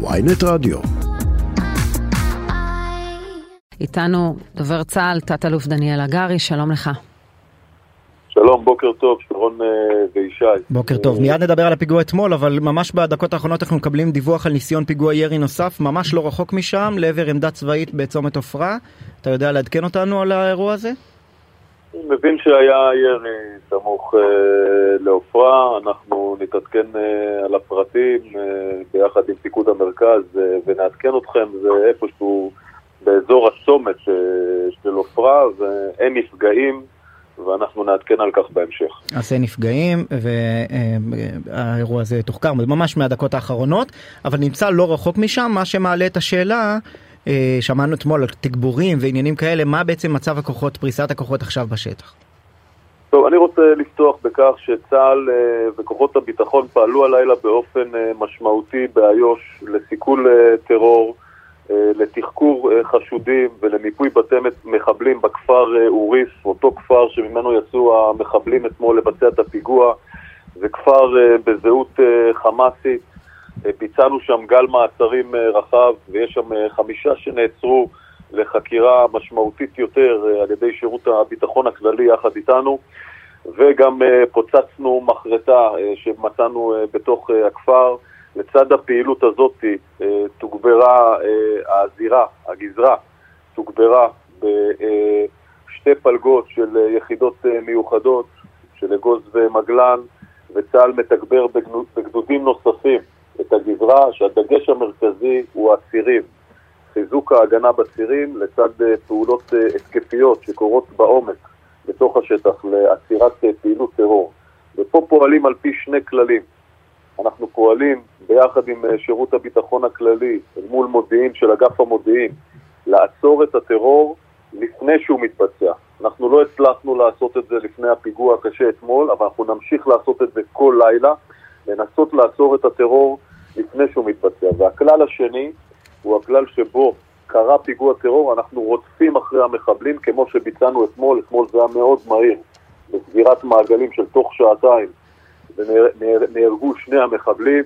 ויינט רדיו. איתנו דובר צה"ל, תת-אלוף דניאל הגרי, שלום לך. שלום, בוקר טוב, שרון אה, וישי. בוקר טוב, מיד נדבר על הפיגוע אתמול, אבל ממש בדקות האחרונות אנחנו מקבלים דיווח על ניסיון פיגוע ירי נוסף, ממש לא רחוק משם, לעבר עמדה צבאית בצומת עופרה. אתה יודע לעדכן אותנו על האירוע הזה? אני מבין שהיה ירי סמוך אה, לעופרה, אנחנו נתעדכן אה, על הפרטים אה, ביחד עם פיקוד המרכז ונעדכן אתכם, זה איפשהו באזור הצומת אה, של עופרה ואין נפגעים. ואנחנו נעדכן על כך בהמשך. אין נפגעים, והאירוע הזה תוחקר ממש מהדקות האחרונות, אבל נמצא לא רחוק משם, מה שמעלה את השאלה, שמענו אתמול על תגבורים ועניינים כאלה, מה בעצם מצב הכוחות, פריסת הכוחות עכשיו בשטח? טוב, אני רוצה לפתוח בכך שצה"ל אה, וכוחות הביטחון פעלו הלילה באופן אה, משמעותי באיו"ש לסיכול טרור. אה, לתחקור אה, חשודים ולמיפוי בתי מחבלים בכפר אה, אוריף, אותו כפר שממנו יצאו המחבלים אתמול לבצע את הפיגוע. זה כפר בזהות חמאסית. ביצענו שם גל מעצרים רחב ויש שם חמישה שנעצרו לחקירה משמעותית יותר על ידי שירות הביטחון הכללי יחד איתנו וגם פוצצנו מחרטה שמצאנו בתוך הכפר. לצד הפעילות הזאת אה, תוגברה אה, הזירה, הגזרה, תוגברה בשתי פלגות של יחידות אה, מיוחדות, של אגוז ומגלן, וצה"ל מתגבר בגדודים נוספים את הגזרה, שהדגש המרכזי הוא הצירים. חיזוק ההגנה בצירים לצד פעולות התקפיות שקורות בעומק בתוך השטח לעצירת פעילות טרור. ופה פועלים על פי שני כללים. אנחנו פועלים ביחד עם אה, שירות הביטחון הכללי, מול מודיעין של אגף המודיעין, לעצור את הטרור לפני שהוא מתבצע. אנחנו לא הצלחנו לעשות את זה לפני הפיגוע הקשה אתמול, אבל אנחנו נמשיך לעשות את זה כל לילה, לנסות לעצור את הטרור לפני שהוא מתבצע. והכלל השני הוא הכלל שבו קרה פיגוע טרור, אנחנו רודפים אחרי המחבלים כמו שביצענו אתמול, אתמול זה היה מאוד מהיר, בסגירת מעגלים של תוך שעתיים, ונהרגו שני המחבלים.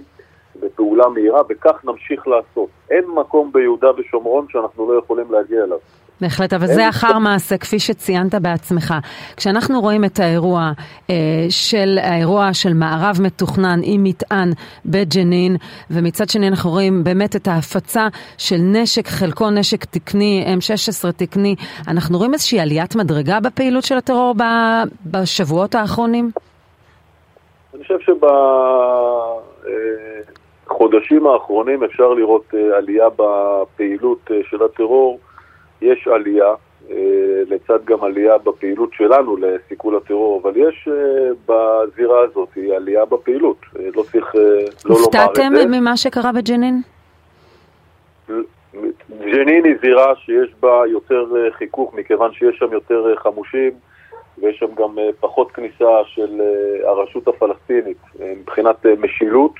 בפעולה מהירה, וכך נמשיך לעשות. אין מקום ביהודה ושומרון שאנחנו לא יכולים להגיע אליו. בהחלט, אבל זה אחר מעשה, כפי שציינת בעצמך. כשאנחנו רואים את האירוע אה, של, האירוע של מערב מתוכנן עם מטען בג'נין, ומצד שני אנחנו רואים באמת את ההפצה של נשק, חלקו נשק תקני, M16 תקני, אנחנו רואים איזושהי עליית מדרגה בפעילות של הטרור בשבועות האחרונים? אני חושב שב... אה, בחודשים האחרונים אפשר לראות uh, עלייה בפעילות uh, של הטרור. יש עלייה, uh, לצד גם עלייה בפעילות שלנו לסיכול הטרור, אבל יש בזירה הזאת עלייה בפעילות. לא צריך לא לומר את זה. הופתעתם ממה שקרה בג'נין? ג'נין היא זירה שיש בה יותר חיכוך, מכיוון שיש שם יותר חמושים. ויש שם גם פחות כניסה של הרשות הפלסטינית מבחינת משילות.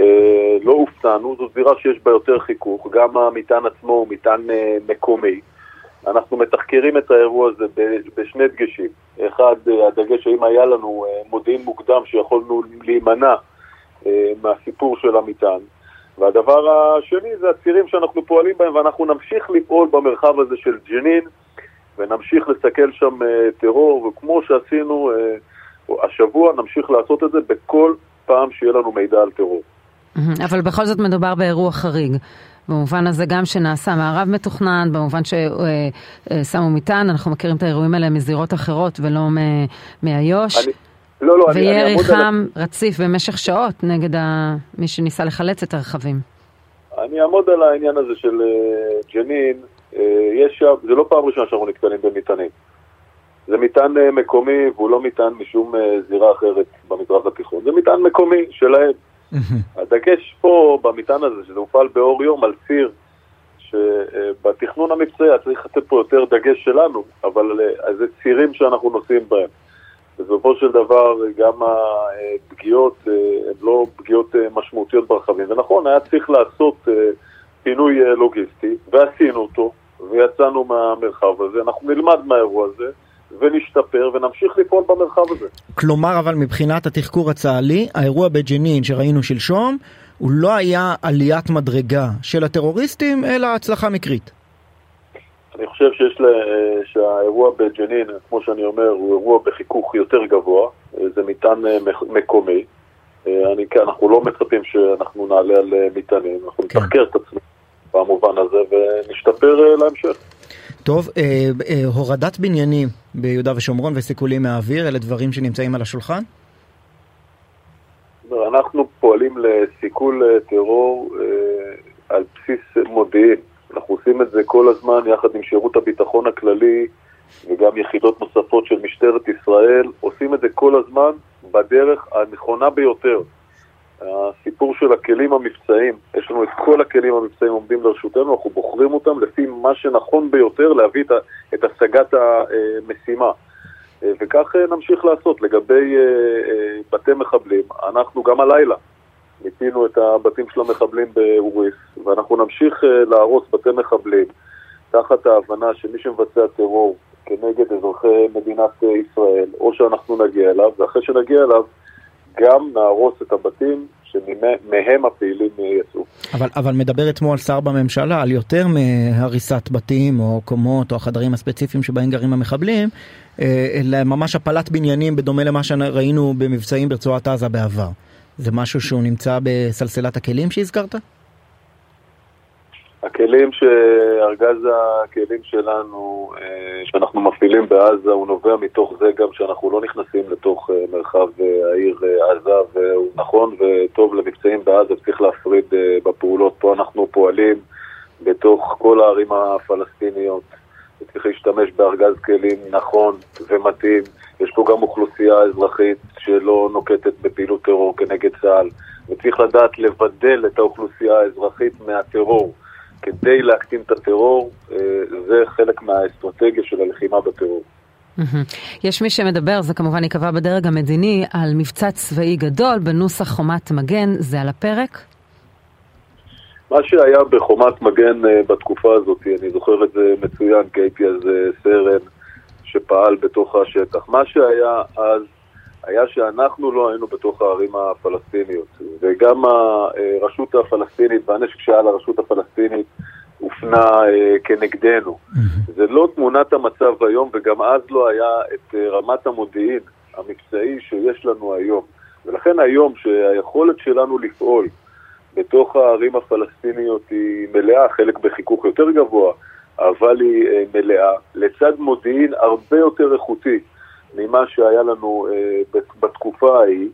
אה, לא הופתענו, זו זירה שיש בה יותר חיכוך, גם המטען עצמו הוא מטען אה, מקומי. אנחנו מתחקרים את האירוע הזה בשני דגשים. אחד, אה, הדגש האם היה לנו מודיעין מוקדם שיכולנו להימנע מהסיפור של המטען. והדבר השני זה הצירים שאנחנו פועלים בהם, ואנחנו נמשיך לפעול במרחב הזה של ג'נין, ונמשיך לסכל שם טרור, וכמו שעשינו השבוע, נמשיך לעשות את זה בכל פעם שיהיה לנו מידע על טרור. אבל בכל זאת מדובר באירוע חריג. במובן הזה גם שנעשה מערב מתוכנן, במובן ששמו מטען, אנחנו מכירים את האירועים האלה מזירות אחרות ולא מאיו"ש. לא, לא, וירי חם על... רציף במשך שעות נגד ה... מי שניסה לחלץ את הרכבים. אני אעמוד על העניין הזה של uh, ג'נין. Uh, יש שם, זה לא פעם ראשונה שאנחנו נתקלים במטענים. זה מטען uh, מקומי והוא לא מטען משום זירה אחרת במזרח התיכון. זה מטען מקומי שלהם. הדגש פה במטען הזה, שזה הופעל באור יום על ציר, שבתכנון המקצועי צריך לתת פה יותר דגש שלנו, אבל אה, זה צירים שאנחנו נוסעים בהם. בסופו של דבר גם הפגיעות אה, הן לא פגיעות אה, משמעותיות ברכבים. ונכון, היה צריך לעשות פינוי לוגיסטי, ועשינו אותו, ויצאנו מהמרחב הזה. אנחנו נלמד מהאירוע הזה. ונשתפר ונמשיך לפעול במרחב הזה. כלומר, אבל מבחינת התחקור הצה"לי, האירוע בג'נין שראינו שלשום, הוא לא היה עליית מדרגה של הטרוריסטים, אלא הצלחה מקרית. אני חושב שיש לה, שהאירוע בג'נין, כמו שאני אומר, הוא אירוע בחיכוך יותר גבוה, זה מטען מקומי. אני, אנחנו לא מצפים שאנחנו נעלה על מטענים, אנחנו כן. נתחקר את עצמנו במובן הזה ונשתפר להמשך. טוב, אה, אה, הורדת בניינים ביהודה ושומרון וסיכולים מהאוויר, אלה דברים שנמצאים על השולחן? אנחנו פועלים לסיכול אה, טרור אה, על בסיס מודיעין. אנחנו עושים את זה כל הזמן יחד עם שירות הביטחון הכללי וגם יחידות נוספות של משטרת ישראל. עושים את זה כל הזמן בדרך הנכונה ביותר. הסיפור של הכלים המבצעיים, יש לנו את כל הכלים המבצעיים עומדים לרשותנו, אנחנו בוחרים אותם לפי מה שנכון ביותר להביא את השגת המשימה. וכך נמשיך לעשות. לגבי בתי מחבלים, אנחנו גם הלילה מיפינו את הבתים של המחבלים באוריס, ואנחנו נמשיך להרוס בתי מחבלים תחת ההבנה שמי שמבצע טרור כנגד אזרחי מדינת ישראל, או שאנחנו נגיע אליו, ואחרי שנגיע אליו גם נהרוס את הבתים שמהם הפעילים יצאו. אבל, אבל מדבר אתמול שר בממשלה על יותר מהריסת בתים או קומות או החדרים הספציפיים שבהם גרים המחבלים, אלא ממש הפלת בניינים בדומה למה שראינו במבצעים ברצועת עזה בעבר. זה משהו שהוא נמצא בסלסלת הכלים שהזכרת? הכלים שארגז הכלים שלנו, אה, שאנחנו מפעילים בעזה, הוא נובע מתוך זה גם שאנחנו לא נכנסים לתוך אה, מרחב אה, העיר עזה, והוא נכון וטוב למבצעים בעזה, צריך להפריד בפעולות. פה אנחנו פועלים בתוך כל הערים הפלסטיניות, צריך להשתמש בארגז כלים נכון ומתאים. יש פה גם אוכלוסייה אזרחית שלא נוקטת בפעילות טרור כנגד צה"ל, וצריך לדעת לבדל את האוכלוסייה האזרחית מהטרור. כדי להקטין את הטרור, אה, זה חלק מהאסטרטגיה של הלחימה בטרור. יש מי שמדבר, זה כמובן ייקבע בדרג המדיני, על מבצע צבאי גדול בנוסח חומת מגן, זה על הפרק? מה שהיה בחומת מגן אה, בתקופה הזאת, אני זוכר את זה מצוין, כי הייתי אז אה, סרן שפעל בתוך השטח. מה שהיה אז היה שאנחנו לא היינו בתוך הערים הפלסטיניות, וגם הרשות הפלסטינית והנשק שהיה לרשות הפלסטינית הופנה אה, כנגדנו. זה לא תמונת המצב היום, וגם אז לא היה את אה, רמת המודיעין המבצעי שיש לנו היום. ולכן היום שהיכולת שלנו לפעול בתוך הערים הפלסטיניות היא מלאה, חלק בחיכוך יותר גבוה, אבל היא אה, מלאה, לצד מודיעין הרבה יותר איכותי. ממה שהיה לנו אה, בתקופה ההיא,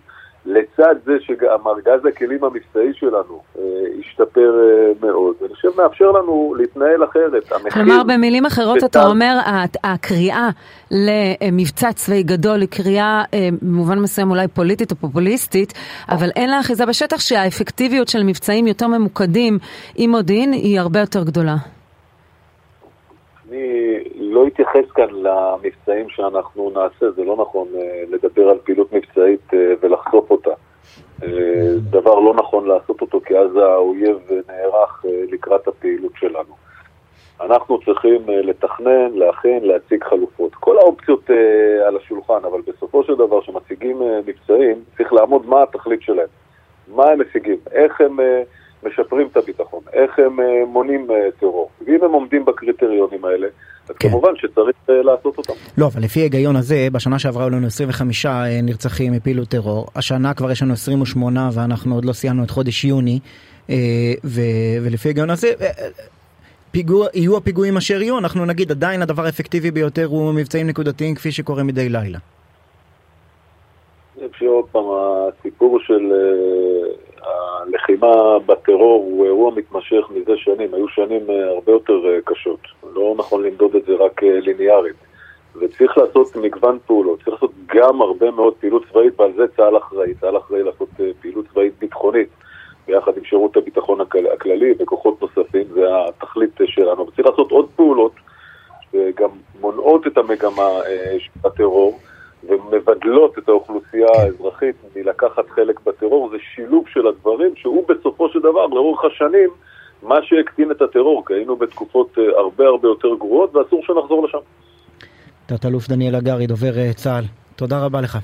לצד זה שגם ארגז הכלים המבצעי שלנו אה, השתפר אה, מאוד, אני חושב מאפשר לנו להתנהל אחרת. כלומר, במילים אחרות שתם... אתה אומר, הקריאה למבצע צבאי גדול היא קריאה אה, במובן מסוים אולי פוליטית או פופוליסטית, אבל אין לה אחיזה בשטח שהאפקטיביות של מבצעים יותר ממוקדים עם מודיעין היא הרבה יותר גדולה. אני לא אתייחס כאן למבצעים שאנחנו נעשה, זה לא נכון אה, לדבר על פעילות מבצעית אה, ולחשוף אותה. אה, דבר לא נכון לעשות אותו, כי אז האויב נערך לקראת הפעילות שלנו. אנחנו צריכים לתכנן, להכין, להציג חלופות. כל האופציות על השולחן, אבל בסופו של דבר, כשמציגים מבצעים, צריך לעמוד מה התכלית שלהם. מה הם משיגים, איך הם משפרים את הביטחון, איך הם מונעים טרור. ואם הם עומדים בקריטריונים האלה, אז כן. כמובן שצריך uh, לעשות אותם. לא, אבל לפי ההיגיון הזה, בשנה שעברה היו לנו 25 אה, נרצחים מפעילות טרור, השנה כבר יש לנו 28 ואנחנו עוד לא סיימנו את חודש יוני, ו, ולפי ההיגיון הזה... פיגוע, יהיו הפיגועים אשר יהיו, אנחנו נגיד עדיין הדבר האפקטיבי ביותר הוא מבצעים נקודתיים כפי שקורה מדי לילה. אני חושב עוד פעם, הסיפור של הלחימה בטרור הוא אירוע מתמשך מזה שנים, היו שנים אה, הרבה יותר אה, קשות, לא נכון למדוד את זה רק אה, ליניארית. וצריך לעשות מגוון פעולות, צריך לעשות גם הרבה מאוד פעילות צבאית, ועל זה צה"ל אחראי. צה"ל אחראי לעשות פעילות צבאית ביטחונית, ביחד עם שירות הביטחון הכללי וכוחות נוספים, זה התכלית שלנו. וצריך לעשות עוד פעולות שגם מונעות את המגמה של הטרור. ומבדלות את האוכלוסייה האזרחית מלקחת חלק בטרור, זה שילוב של הדברים שהוא בסופו של דבר, לאורך השנים, מה שהקטין את הטרור, כי היינו בתקופות אה, הרבה הרבה יותר גרועות ואסור שנחזור לשם. תת-אלוף דניאל הגרי, דובר אה, צה"ל, תודה רבה לך.